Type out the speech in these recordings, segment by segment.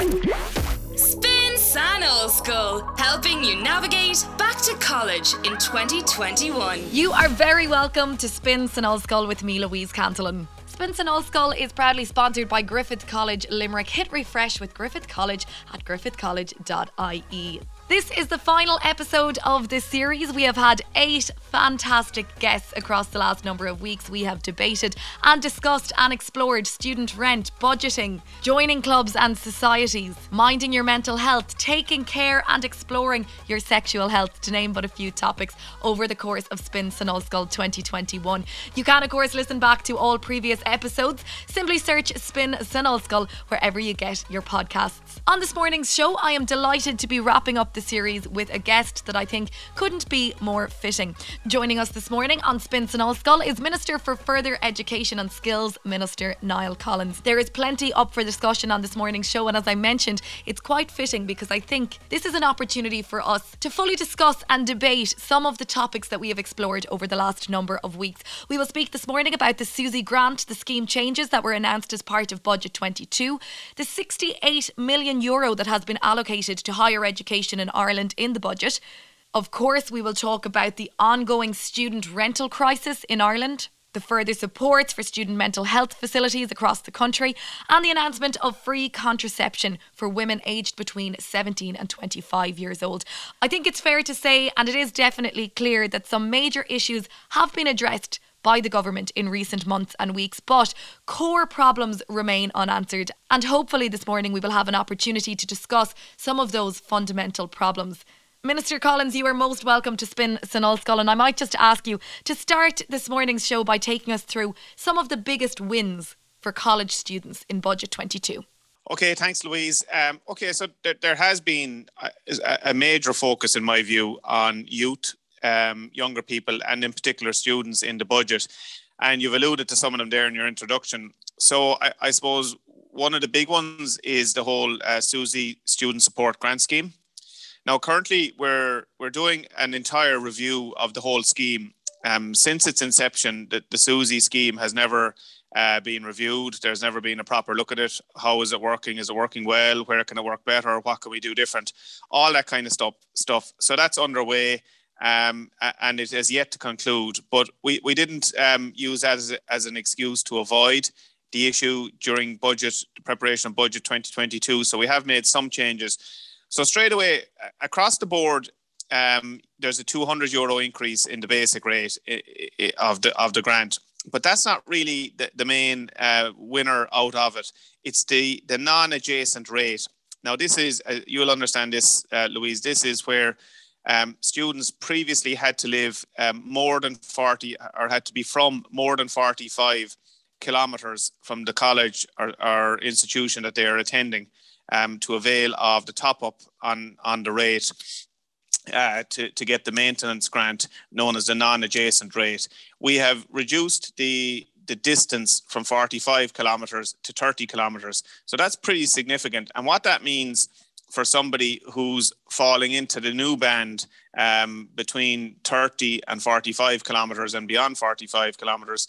Spin San Ollscoil, helping you navigate back to college in 2021. You are very welcome to Spin San Ollscoil with me, Louise Cantillon. Spin San Ollscoil is proudly sponsored by Griffith College Limerick. Hit refresh with Griffith College at griffithcollege.ie. This is the final episode of this series. We have had eight fantastic guests across the last number of weeks. We have debated and discussed and explored student rent, budgeting, joining clubs and societies, minding your mental health, taking care and exploring your sexual health, to name but a few topics over the course of Spin. Ollscoil 2021. You can, of course, listen back to all previous episodes. Simply search Spin. Ollscoil wherever you get your podcasts. On this morning's show, I am delighted to be wrapping up the series with a guest that I think couldn't be more fitting. Joining us this morning on Spin Ollscoil is Minister for Further Education and Skills, Minister Niall Collins. There is plenty up for discussion on this morning's show, and as I mentioned, it's quite fitting because I think this is an opportunity for us to fully discuss and debate some of the topics that we have explored over the last number of weeks. We will speak this morning about the SUSI grant, the scheme changes that were announced as part of Budget 22, the 68 million euro that has been allocated to higher education Ireland in the budget. Of course, we will talk about the ongoing student rental crisis in Ireland, the further supports for student mental health facilities across the country, and the announcement of free contraception for women aged between 17 and 25 years old. I think it's fair to say, and it is definitely clear, that some major issues have been addressed by the government in recent months and weeks, but core problems remain unanswered. And hopefully, this morning we will have an opportunity to discuss some of those fundamental problems. Minister Collins, you are most welcome to Spin San Ollscoil, and I might just ask you to start this morning's show by taking us through some of the biggest wins for college students in Budget 22. Okay, thanks, Louise. Um, okay, so there, there has been a, a, major focus, in my view, on youth um, younger people and in particular students in the budget. And you've alluded to some of them there in your introduction. So I, I suppose one of the big ones is the whole uh, SUSI student support grant scheme. Now, currently, we're we're doing an entire review of the whole scheme. Um, since its inception, the, the SUSI scheme has never uh, been reviewed. There's never been a proper look at it. How is it working? Is it working well? Where can it work better? What can we do different? All that kind of stuff. Stuff. So that's underway um, and it has yet to conclude. But we, we didn't um, use that as, as an excuse to avoid the issue during budget preparation of budget 2022. So we have made some changes. So straight away across the board, um, there's a 200 euro increase in the basic rate of the of the grant. But that's not really the, the main uh, winner out of it. It's the the non-adjacent rate. Now this is uh, you'll understand this, uh, Louise. This is where um, students previously had to live um, more than 40 or had to be from more than 45 kilometres from the college or, or, institution that they are attending um, to avail of the top up on, on the rate uh, to, to get the maintenance grant known as the non-adjacent rate. We have reduced the the distance from 45 kilometres to 30 kilometres. So that's pretty significant. And what that means for somebody who's falling into the new band um, between 30 and 45 kilometers and beyond 45 kilometers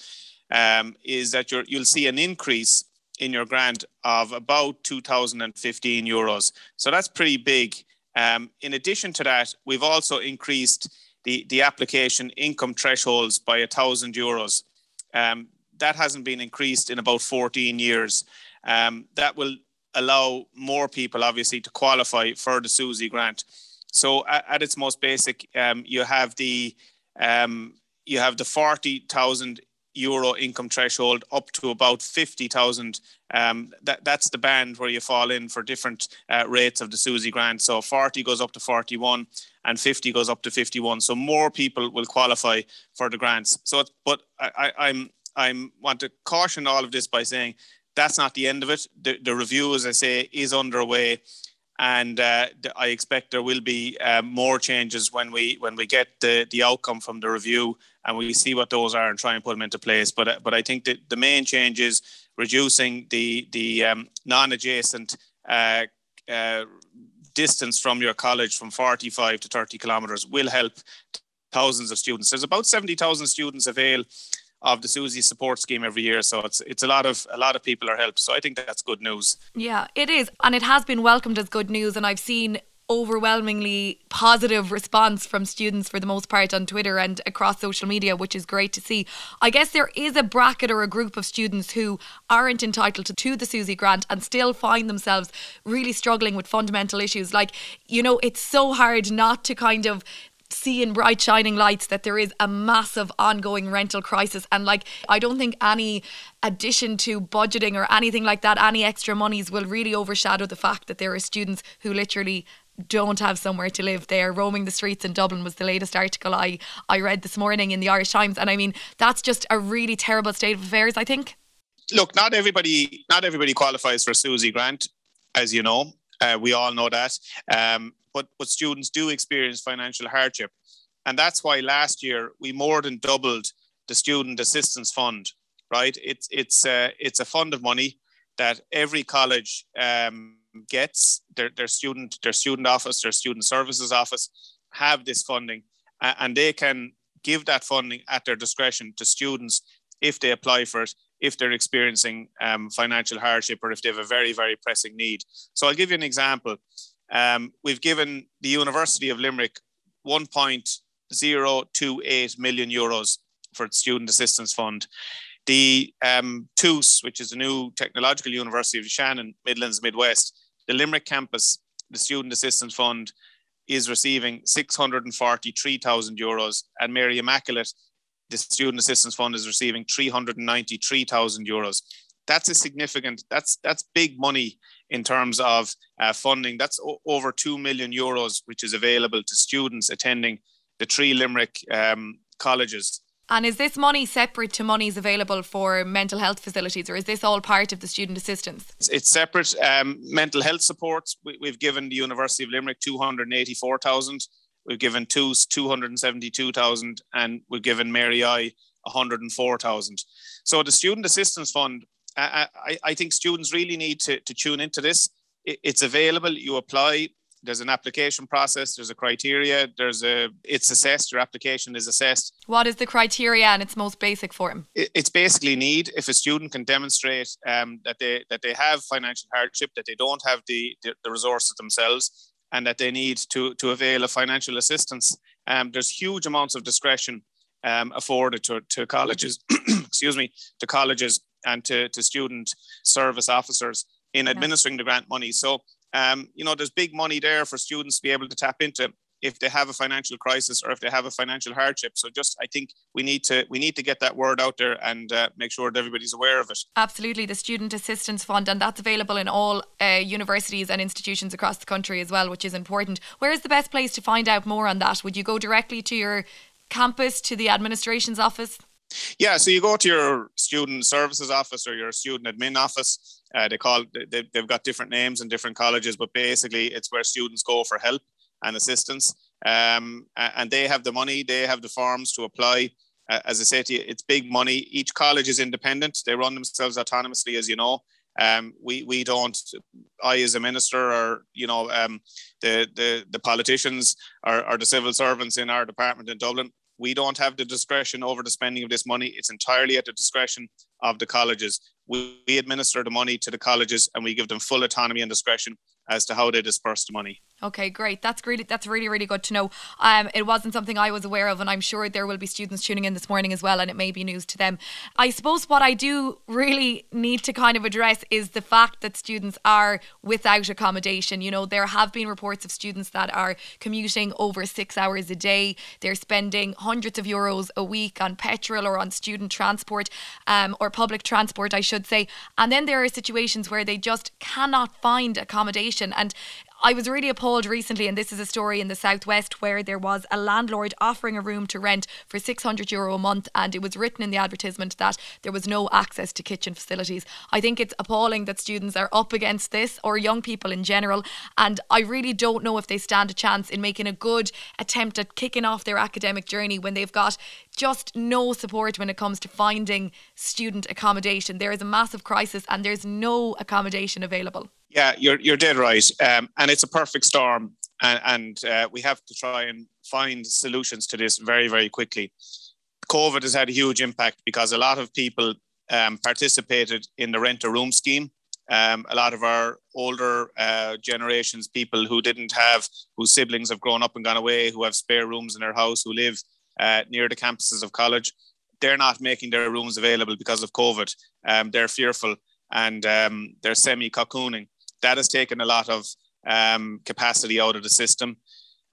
um, is that you will see an increase in your grant of about 2015 euros. So that's pretty big. Um, in addition to that, we've also increased the, the application income thresholds by a thousand euros. Um, that hasn't been increased in about 14 years. Um, that will allow more people, obviously, to qualify for the SUSI grant. So, at, at its most basic, um, you have the um, you have the forty thousand euro income threshold up to about 50,000. Um, that, that's the band where you fall in for different uh, rates of the SUSI grant. So 40 goes up to 41 and 50 goes up to 51. So more people will qualify for the grants. So, but I, I, I'm, I'm want to caution all of this by saying that's not the end of it. The, the review, as I say, is underway, and uh, I expect there will be uh, more changes when we when we get the the outcome from the review and we see what those are and try and put them into place. But uh, but I think that the main change is reducing the the um, non-adjacent. Uh, uh, distance from your college from 45 to 30 kilometers will help thousands of students. There's about 70,000 students avail of the SUSI support scheme every year. So it's it's a lot of a lot of people are helped. So I think that's good news. Yeah, it is, and it has been welcomed as good news. And I've seen overwhelmingly positive response from students for the most part on Twitter and across social media, which is great to see. I guess there is a bracket or a group of students who aren't entitled to, to the SUSI grant and still find themselves really struggling with fundamental issues. Like, you know, it's so hard not to kind of see in bright shining lights that there is a massive ongoing rental crisis and like I don't think any addition to budgeting or anything like that any extra monies will really overshadow the fact that there are students who literally don't have somewhere to live. They are roaming the streets in Dublin was the latest article I, I read this morning in the Irish Times. And I mean, that's just a really terrible state of affairs, I think. Look, not everybody not everybody qualifies for SUSI Grant, as you know. Uh, we all know that. Um, but but students do experience financial hardship. And that's why last year we more than doubled the student assistance fund, right? It's it's uh, it's a fund of money that every college um, gets their, their student their student office their student services office have this funding and they can give that funding at their discretion to students if they apply for it if they're experiencing um, financial hardship or if they have a very very pressing need. So i'll give you an example. Um, we've given the university of limerick 1.028 million euros for its student assistance fund. The um, TUS, which is the new Technological University of Shannon, Midlands, Midwest, the Limerick campus, the Student Assistance Fund, is receiving 643,000 euros, and Mary Immaculate, the Student Assistance Fund, is receiving 393,000 euros. That's a significant. That's that's big money in terms of uh, funding. That's o- over two million euros, which is available to students attending the three Limerick um, colleges. And is this money separate to monies available for mental health facilities, or is this all part of the student assistance? It's, it's separate. Um, mental health supports, we, have given the University of Limerick 284,000. We've given TUS 272,000, and we've given Mary I 104,000. So the Student Assistance Fund, I, I, I, think students really need to, to tune into this. It, it's available. You apply. There's an application process. There's a criteria. There's a it's assessed. Your application is assessed. What is the criteria in its most basic form it, it's basically need. If a student can demonstrate um, that they that they have financial hardship that they don't have the, the, the resources themselves and that they need to to avail of financial assistance um, there's huge amounts of discretion um, afforded to, to colleges excuse me to colleges and to, to student service officers in administering the grant money. So um, you know, there's big money there for students to be able to tap into if they have a financial crisis or if they have a financial hardship. So just I think we need to we need to get that word out there and uh, make sure that everybody's aware of it. Absolutely, the Student Assistance Fund, and that's available in all uh, universities and institutions across the country as well, which is important. Where is the best place to find out more on that? Would you go directly to your campus to the administration's office? Yeah, so you go to your student services office or your student admin office. Uh, they call they, they've got different names in different colleges, but basically it's where students go for help and assistance. Um, and they have the money, they have the forms to apply. Uh, as I to you, it's big money. Each college is independent; they run themselves autonomously, as you know. Um, we we don't. I, as a minister, or you know, um, the the the politicians or, or the civil servants in our department in Dublin we don't have the discretion over the spending of this money. It's entirely at the discretion of the colleges. We, we administer the money to the colleges and we give them full autonomy and discretion as to how they disperse the money. Okay, great. That's really that's really really good to know. Um, it wasn't something I was aware of, and I'm sure there will be students tuning in this morning as well, and it may be news to them. I suppose what I do really need to kind of address is the fact that students are without accommodation. You know, there have been reports of students that are commuting over six hours a day. They're spending hundreds of euros a week on petrol or on student transport, um, or public transport, I should say. And then there are situations where they just cannot find accommodation, and I was really appalled recently, and this is a story in the southwest where there was a landlord offering a room to rent for 600 euro a month, and it was written in the advertisement that there was no access to kitchen facilities. I think it's appalling that students are up against this, or young people in general, and I really don't know if they stand a chance in making a good attempt at kicking off their academic journey when they've got just no support when it comes to finding student accommodation. There is a massive crisis, and there's no accommodation available. Yeah, you're you're dead right, um, and it's a perfect storm, and, and uh, we have to try and find solutions to this very very quickly. COVID has had a huge impact because a lot of people um, participated in the rent a room scheme. Um, a lot of our older uh, generations, people who didn't have, whose siblings have grown up and gone away, who have spare rooms in their house, who live uh, near the campuses of college, they're not making their rooms available because of COVID. Um, they're fearful and um, they're semi cocooning. That has taken a lot of um, capacity out of the system.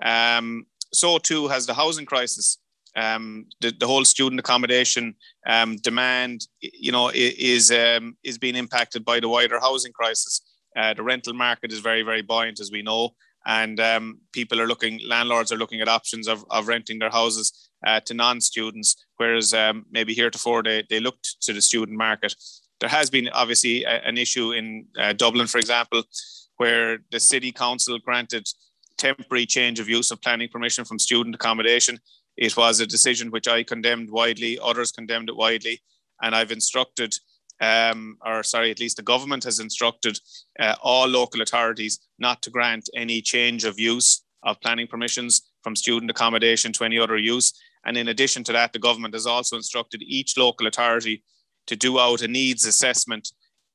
Um, so too has the housing crisis um, the, the whole student accommodation um, demand, you know, is um, is being impacted by the wider housing crisis. Uh, the rental market is very, very buoyant, as we know, and um, people are looking, landlords are looking at options of, of renting their houses uh, to non-students, whereas maybe heretofore they, they looked to the student market. There has been obviously a, an issue in uh, Dublin, for example, where the city council granted temporary change of use of planning permission from student accommodation it was a decision which I condemned widely, others condemned it widely, and I've instructed, um, or sorry, at least the government has instructed uh, all local authorities not to grant any change of use of planning permissions from student accommodation to any other use. And in addition to that, the government has also instructed each local authority to do out a needs assessment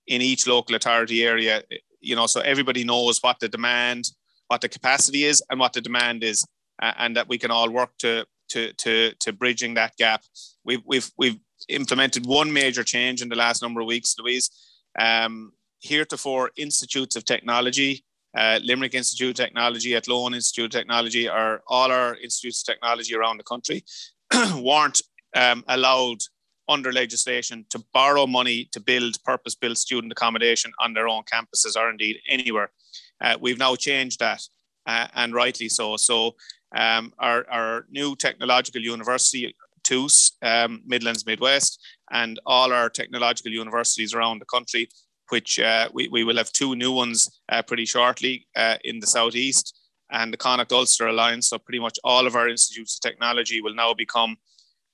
in each local authority area, you know, so everybody knows what the demand, what the capacity is, and what the demand is, and that we can all work to to to to bridging that gap. We've we've we've implemented one major change in the last number of weeks, Louise. Um, heretofore, institutes of technology, uh, Limerick Institute of Technology, at Athlone Institute of Technology, are all our institutes of technology around the country, weren't um, allowed under legislation to borrow money to build purpose-built student accommodation on their own campuses or indeed anywhere. Uh, we've now changed that, uh, and rightly so. So um, our, our new technological university, TUS, um, Midlands Midwest, and all our technological universities around the country, which uh, we, we will have two new ones uh, pretty shortly uh, in the southeast, and the Connacht Ulster Alliance. So pretty much all of our institutes of technology will now become,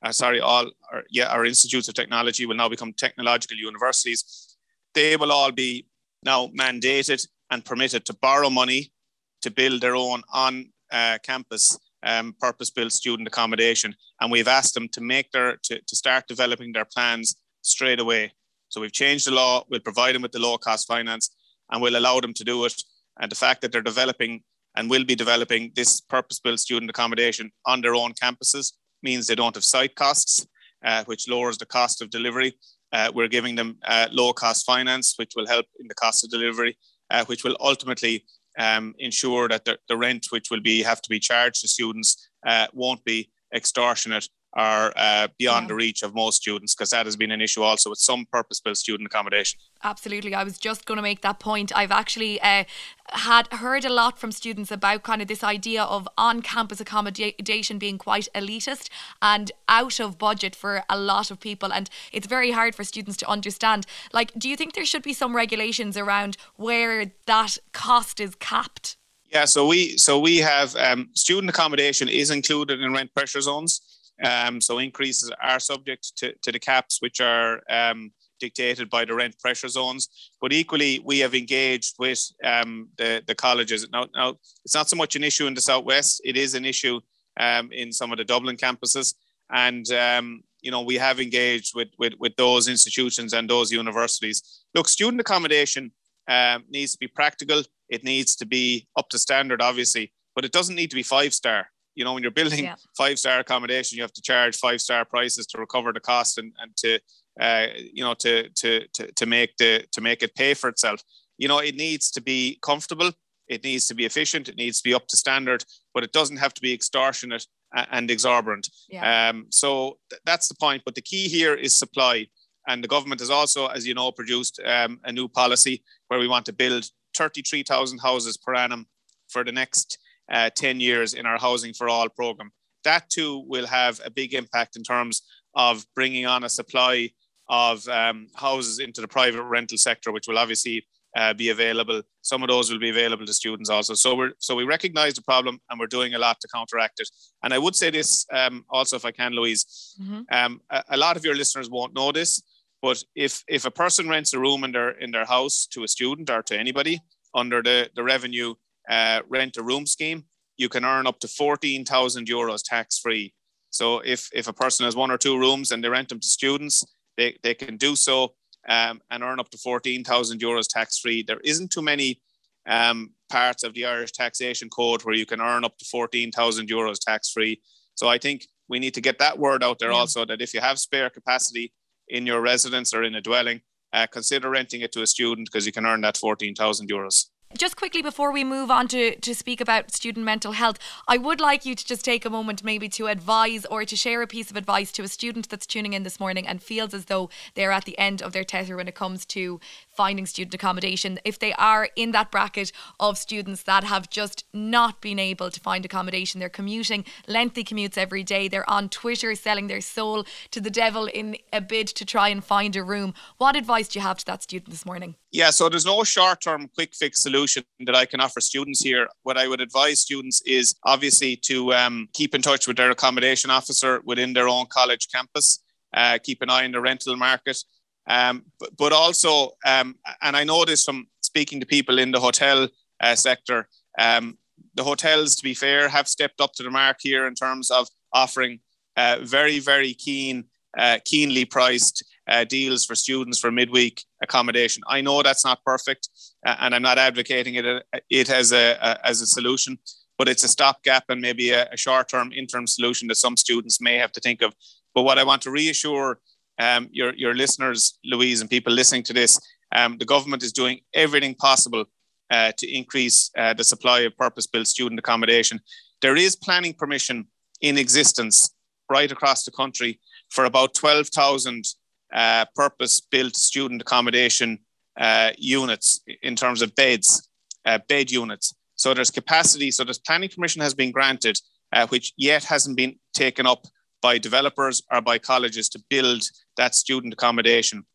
uh, sorry, all our, yeah, our institutes of technology will now become technological universities. They will all be now mandated and permitted to borrow money to build their own on uh, campus um, purpose-built student accommodation, and we've asked them to make their to, to start developing their plans straight away. So we've changed the law. We'll provide them with the low-cost finance, and we'll allow them to do it. And the fact that they're developing and will be developing this purpose-built student accommodation on their own campuses means they don't have site costs, uh, which lowers the cost of delivery. Uh, we're giving them uh, low-cost finance, which will help in the cost of delivery, uh, which will ultimately um, ensure that the, the, rent which will be have to be charged to students uh, won't be extortionate or uh, beyond yeah. the reach of most students because that has been an issue also with some purpose-built student accommodation. Absolutely, I was just going to make that point. I've actually uh, had heard a lot from students about kind of this idea of on-campus accommodation being quite elitist and out of budget for a lot of people, and it's very hard for students to understand. Like, do you think there should be some regulations around where that cost is capped? Yeah, so we so we have um, student accommodation is included in rent pressure zones. Um, so increases are subject to, to the caps, which are um, dictated by the rent pressure zones. But equally, we have engaged with um, the, the colleges. Now, now, it's not so much an issue in the Southwest, it is an issue um, in some of the Dublin campuses. And, um, you know, we have engaged with, with, with those institutions and those universities. Look, student accommodation um, needs to be practical, it needs to be up to standard, obviously, but it doesn't need to be five star you know when you're building yeah. five star accommodation you have to charge five star prices to recover the cost and, and to uh, you know to, to to to make the to make it pay for itself you know it needs to be comfortable it needs to be efficient it needs to be up to standard but it doesn't have to be extortionate and exorbitant yeah. um, so th- that's the point but the key here is supply and the government has also as you know produced um, a new policy where we want to build 33,000 houses per annum for the next uh, 10 years in our Housing for All program. That too will have a big impact in terms of bringing on a supply of um, houses into the private rental sector, which will obviously uh, be available. Some of those will be available to students also. So we're so we recognise the problem and we're doing a lot to counteract it. And I would say this um, also, if I can, Louise. Mm-hmm. Um, a, a, lot of your listeners won't know this, but if if a person rents a room in their in their house to a student or to anybody under the the revenue uh, rent a room scheme, you can earn up to 14,000 euros tax free. So if if a person has one or two rooms and they rent them to students, they, they can do so um, and earn up to 14,000 euros tax free. There isn't too many um, parts of the Irish taxation code where you can earn up to 14,000 euros tax free. So I think we need to get that word out there yeah. also that if you have spare capacity in your residence or in a dwelling, uh, consider renting it to a student because you can earn that 14,000 euros. Just quickly before we move on to, to speak about student mental health, I would like you to just take a moment maybe to advise or to share a piece of advice to a student that's tuning in this morning and feels as though they're at the end of their tether when it comes to finding student accommodation. If they are in that bracket of students that have just not been able to find accommodation, they're commuting lengthy commutes every day, they're on Twitter selling their soul to the devil in a bid to try and find a room. What advice do you have to that student this morning? Yeah, so there's no short term quick fix solution that I can offer students here. What I would advise students is obviously to um, keep in touch with their accommodation officer within their own college campus, uh, keep an eye on the rental market. Um, but, but, also, um, and I know this from speaking to people in the hotel uh, sector, um, the hotels, to be fair, have stepped up to the mark here in terms of offering uh, very, very keen, uh, keenly priced uh, deals for students for midweek accommodation. I know that's not perfect, uh, and I'm not advocating it, it as a, a, as a solution, but it's a stopgap and maybe a, a short-term interim solution that some students may have to think of. But what I want to reassure um, your your listeners, Louise, and people listening to this, um, the government is doing everything possible uh, to increase uh, the supply of purpose-built student accommodation. There is planning permission in existence right across the country for about 12,000 uh, purpose built student accommodation uh, units in terms of beds, uh, bed units. So there's capacity, so there's planning permission has been granted, uh, which yet hasn't been taken up by developers or by colleges to build that student accommodation.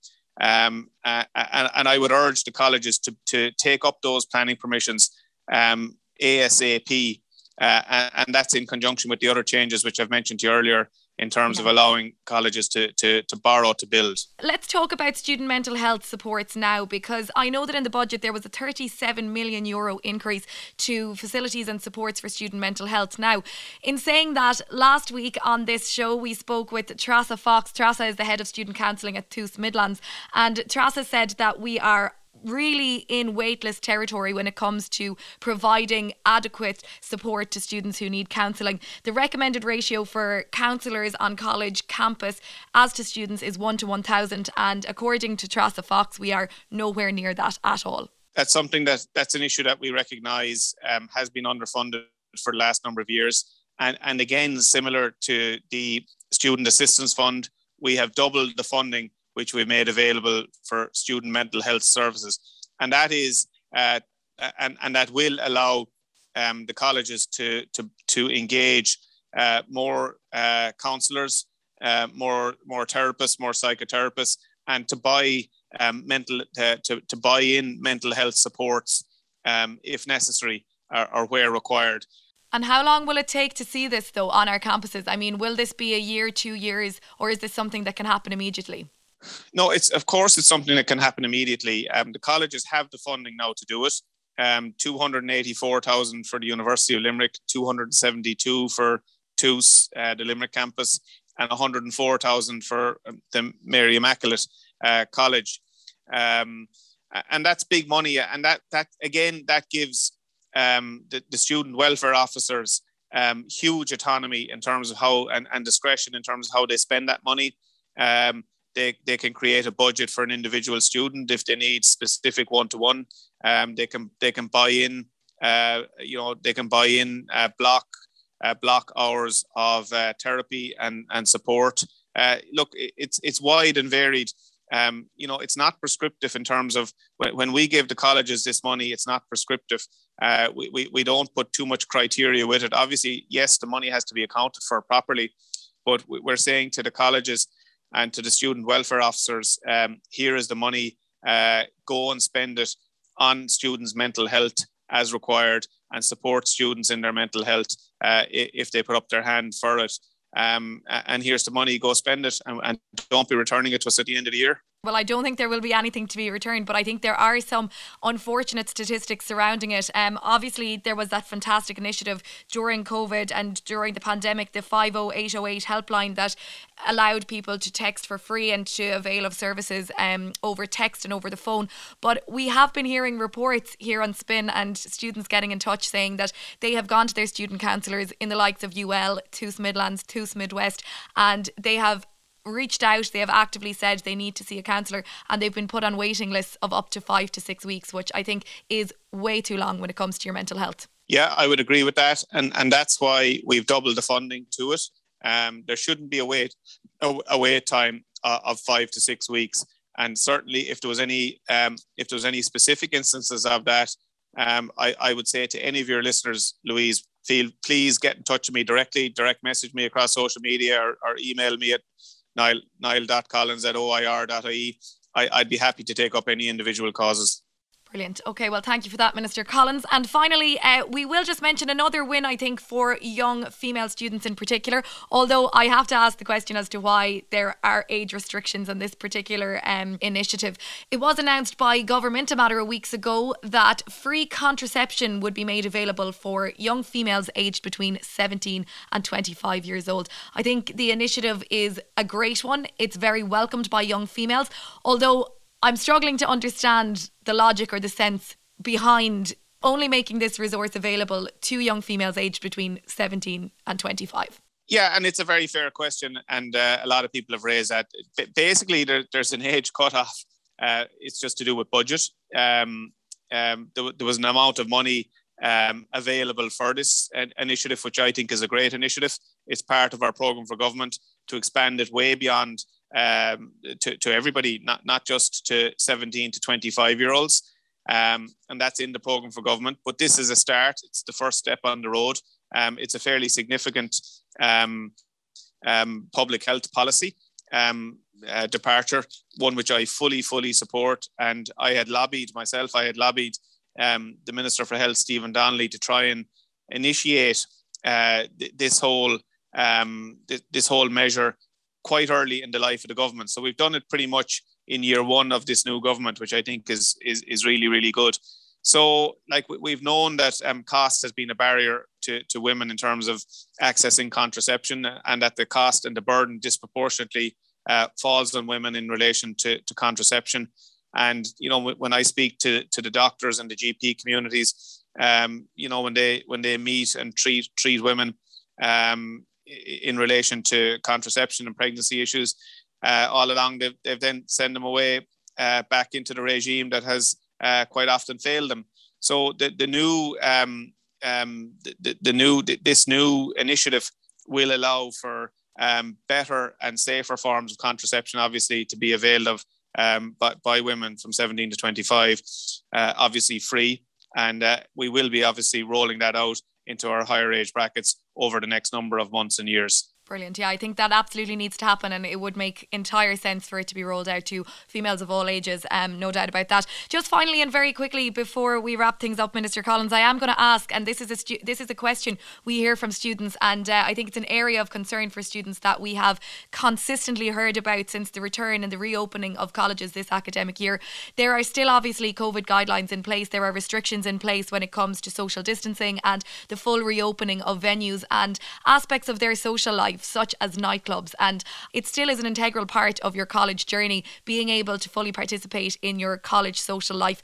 Um, uh, and, and, I would urge the colleges to, to take up those planning permissions um, ASAP. Uh, and, and that's in conjunction with the other changes which I've mentioned to you earlier in terms of allowing colleges to, to, to borrow to build. Let's talk about student mental health supports now because I know that in the budget there was a 37 million euro increase to facilities and supports for student mental health. Now, in saying that, last week on this show we spoke with Trasa Fox. Trasa is the head of student counselling at TUS Midlands and Trasa said that we are really in waitlist territory when it comes to providing adequate support to students who need counselling. The recommended ratio for counsellors on college campus as to students is 1 to 1,000, and according to Trasa Fox, we are nowhere near that at all. That's something that that's an issue that we recognise um, has been underfunded for the last number of years. And, and again, similar to the Student Assistance Fund, we have doubled the funding which we made available for student mental health services. And that is, uh, and, and that will allow um, the colleges to, to, to engage uh, more uh, counselors, uh, more, more therapists, more psychotherapists, and to buy um, mental, to, to buy in mental health supports um, if necessary or, or where required. And how long will it take to see this though on our campuses? I mean, will this be a year, two years, or is this something that can happen immediately? No, it's of course it's something that can happen immediately. Um, the colleges have the funding now to do it. Um, 284,000 for the University of Limerick, 272 for TUS, uh, the Limerick campus, and 104,000 for um, the Mary Immaculate uh, College. Um, and that's big money. And that, that again, that gives um, the, the, student welfare officers um, huge autonomy in terms of how and, and discretion in terms of how they spend that money. Um, they, they can create a budget for an individual student if they need specific one-to-one. Um, they can they can buy in, uh, you know, they can buy in uh, block uh, block hours of uh, therapy and and support. Uh, look, it's it's wide and varied. Um, you know, it's not prescriptive in terms of when, when we give the colleges this money, it's not prescriptive. Uh, we, we, we don't put too much criteria with it. Obviously, yes, the money has to be accounted for properly, but we're saying to the colleges, and to the student welfare officers, um, here is the money, uh, go and spend it on students' mental health as required and support students in their mental health uh, if they put up their hand for it. Um, and here's the money, go spend it and, and, don't be returning it to us at the end of the year. Well, I don't think there will be anything to be returned, but I think there are some unfortunate statistics surrounding it. Um, obviously, there was that fantastic initiative during COVID and during the pandemic, the 50808 helpline that allowed people to text for free and to avail of services um, over text and over the phone. But we have been hearing reports here on Spin and students getting in touch saying that they have gone to their student counsellors in the likes of UL, TUS Midlands, TUS Midwest, and they have reached out, they have actively said they need to see a counsellor, and they've been put on waiting lists of up to five to six weeks, which I think is way too long when it comes to your mental health. Yeah, I would agree with that, and and that's why we've doubled the funding to it. Um, there shouldn't be a wait a, a wait time uh, of five to six weeks, and certainly if there was any um, if there was any specific instances of that, um, I, I would say to any of your listeners, Louise, feel please get in touch with me directly, direct message me across social media or, or email me at Niall, niall.collins at oir.ie. I, I'd be happy to take up any individual causes. Brilliant. Okay, well, thank you for that, Minister Collins. And finally, uh, we will just mention another win, I think, for young female students in particular. Although I have to ask the question as to why there are age restrictions on this particular um, initiative. It was announced by government a matter of weeks ago that free contraception would be made available for young females aged between 17 and 25 years old. I think the initiative is a great one. It's very welcomed by young females, although I'm struggling to understand the logic or the sense behind only making this resource available to young females aged between 17 and 25. Yeah, and it's a very fair question, and uh, a lot of people have raised that. Basically, there, there's an age cutoff. Uh, it's just to do with budget. Um, um, there, there, was an amount of money um, available for this initiative, which I think is a great initiative. It's part of our program for government to expand it way beyond um, to, to everybody, not, not just to 17 to 25 year olds. Um, and that's in the program for government. But this is a start. It's the first step on the road. Um, it's a fairly significant um, um, public health policy um, uh, departure, one which I fully, fully support. And I had lobbied myself, I had lobbied the Minister for Health, Stephen Donnelly, to try and initiate uh, th- this whole th- this whole measure quite early in the life of the government. So we've done it pretty much in year one of this new government, which I think is is, is really really good. So like we've known that um, cost has been a barrier to, to women in terms of accessing contraception, and that the cost and the burden disproportionately uh, falls on women in relation to, to contraception. And you know when I speak to, to the doctors and the GP communities, um, you know when they when they meet and treat treat women, um, in relation to contraception and pregnancy issues. Uh, all along, they've, they've, then sent them away uh, back into the regime that has uh, quite often failed them. So the the new um, um, the, the new this new initiative will allow for um, better and safer forms of contraception, obviously, to be availed of um, by, by women from 17 to 25, uh, obviously free. And uh, we will be obviously rolling that out into our higher age brackets over the next number of months and years. Brilliant. Yeah, I think that absolutely needs to happen, and it would make entire sense for it to be rolled out to females of all ages. Um, no doubt about that. Just finally and very quickly before we wrap things up, Minister Collins, I am going to ask, and this is a stu- this is a question we hear from students, and uh, I think it's an area of concern for students that we have consistently heard about since the return and the reopening of colleges this academic year. There are still obviously COVID guidelines in place. There are restrictions in place when it comes to social distancing and the full reopening of venues and aspects of their social life such as nightclubs. And it still is an integral part of your college journey, being able to fully participate in your college social life.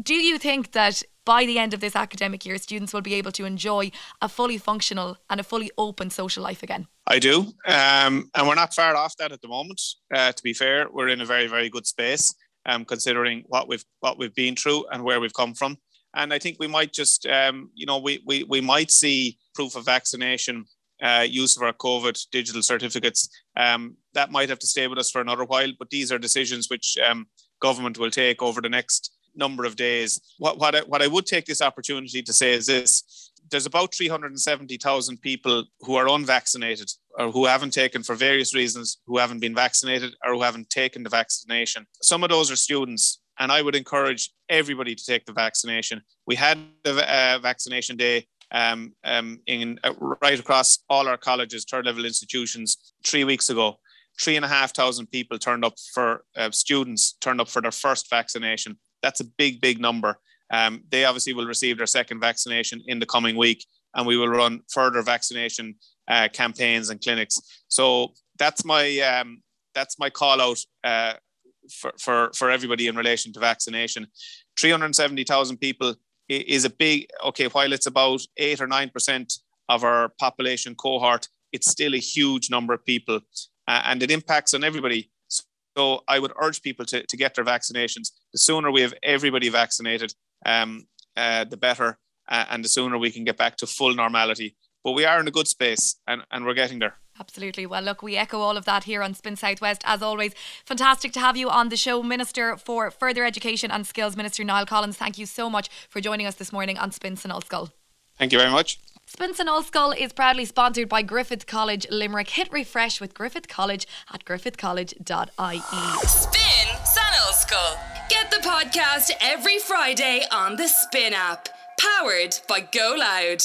Do you think that by the end of this academic year, students will be able to enjoy a fully functional and a fully open social life again? I do. Um, and we're not far off that at the moment. Uh, to be fair, we're in a very, very good space, um, considering what we've what we've been through and where we've come from. And I think we might just, um, you know, we, we, we might see proof of vaccination uh, use of our COVID digital certificates. Um, that might have to stay with us for another while, but these are decisions which um, government will take over the next number of days. What, what, I, what I would take this opportunity to say is this there's about 370,000 people who are unvaccinated or who haven't taken for various reasons, who haven't been vaccinated or who haven't taken the vaccination. Some of those are students, and I would encourage everybody to take the vaccination. We had a, a vaccination day um, um, in uh, right across all our colleges, third level institutions, three weeks ago. three and a half thousand people turned up for uh, students turned up for their first vaccination. That's a big, big number. Um, they obviously will receive their second vaccination in the coming week, and we will run further vaccination uh, campaigns and clinics. So that's my um, that's my call out uh, for, for for everybody in relation to vaccination. Three hundred seventy thousand people is a big okay. While it's about eight or nine percent of our population cohort, it's still a huge number of people, uh, and it impacts on everybody. So I would urge people to, to get their vaccinations. The sooner we have everybody vaccinated, um, uh, the better, uh, and the sooner we can get back to full normality. But we are in a good space, and, and we're getting there. Absolutely. Well, look, we echo all of that here on Spin Southwest. As always, fantastic to have you on the show. Minister for Further Education and Skills, Minister Niall Collins, thank you so much for joining us this morning on Spin San Ollscoil. Thank you very much. Spin San Ollscoil is proudly sponsored by Griffith College Limerick. Hit refresh with Griffith College at griffithcollege.ie. Spin San Ollscoil. Get the podcast every Friday on the Spin app. Powered by Go Loud.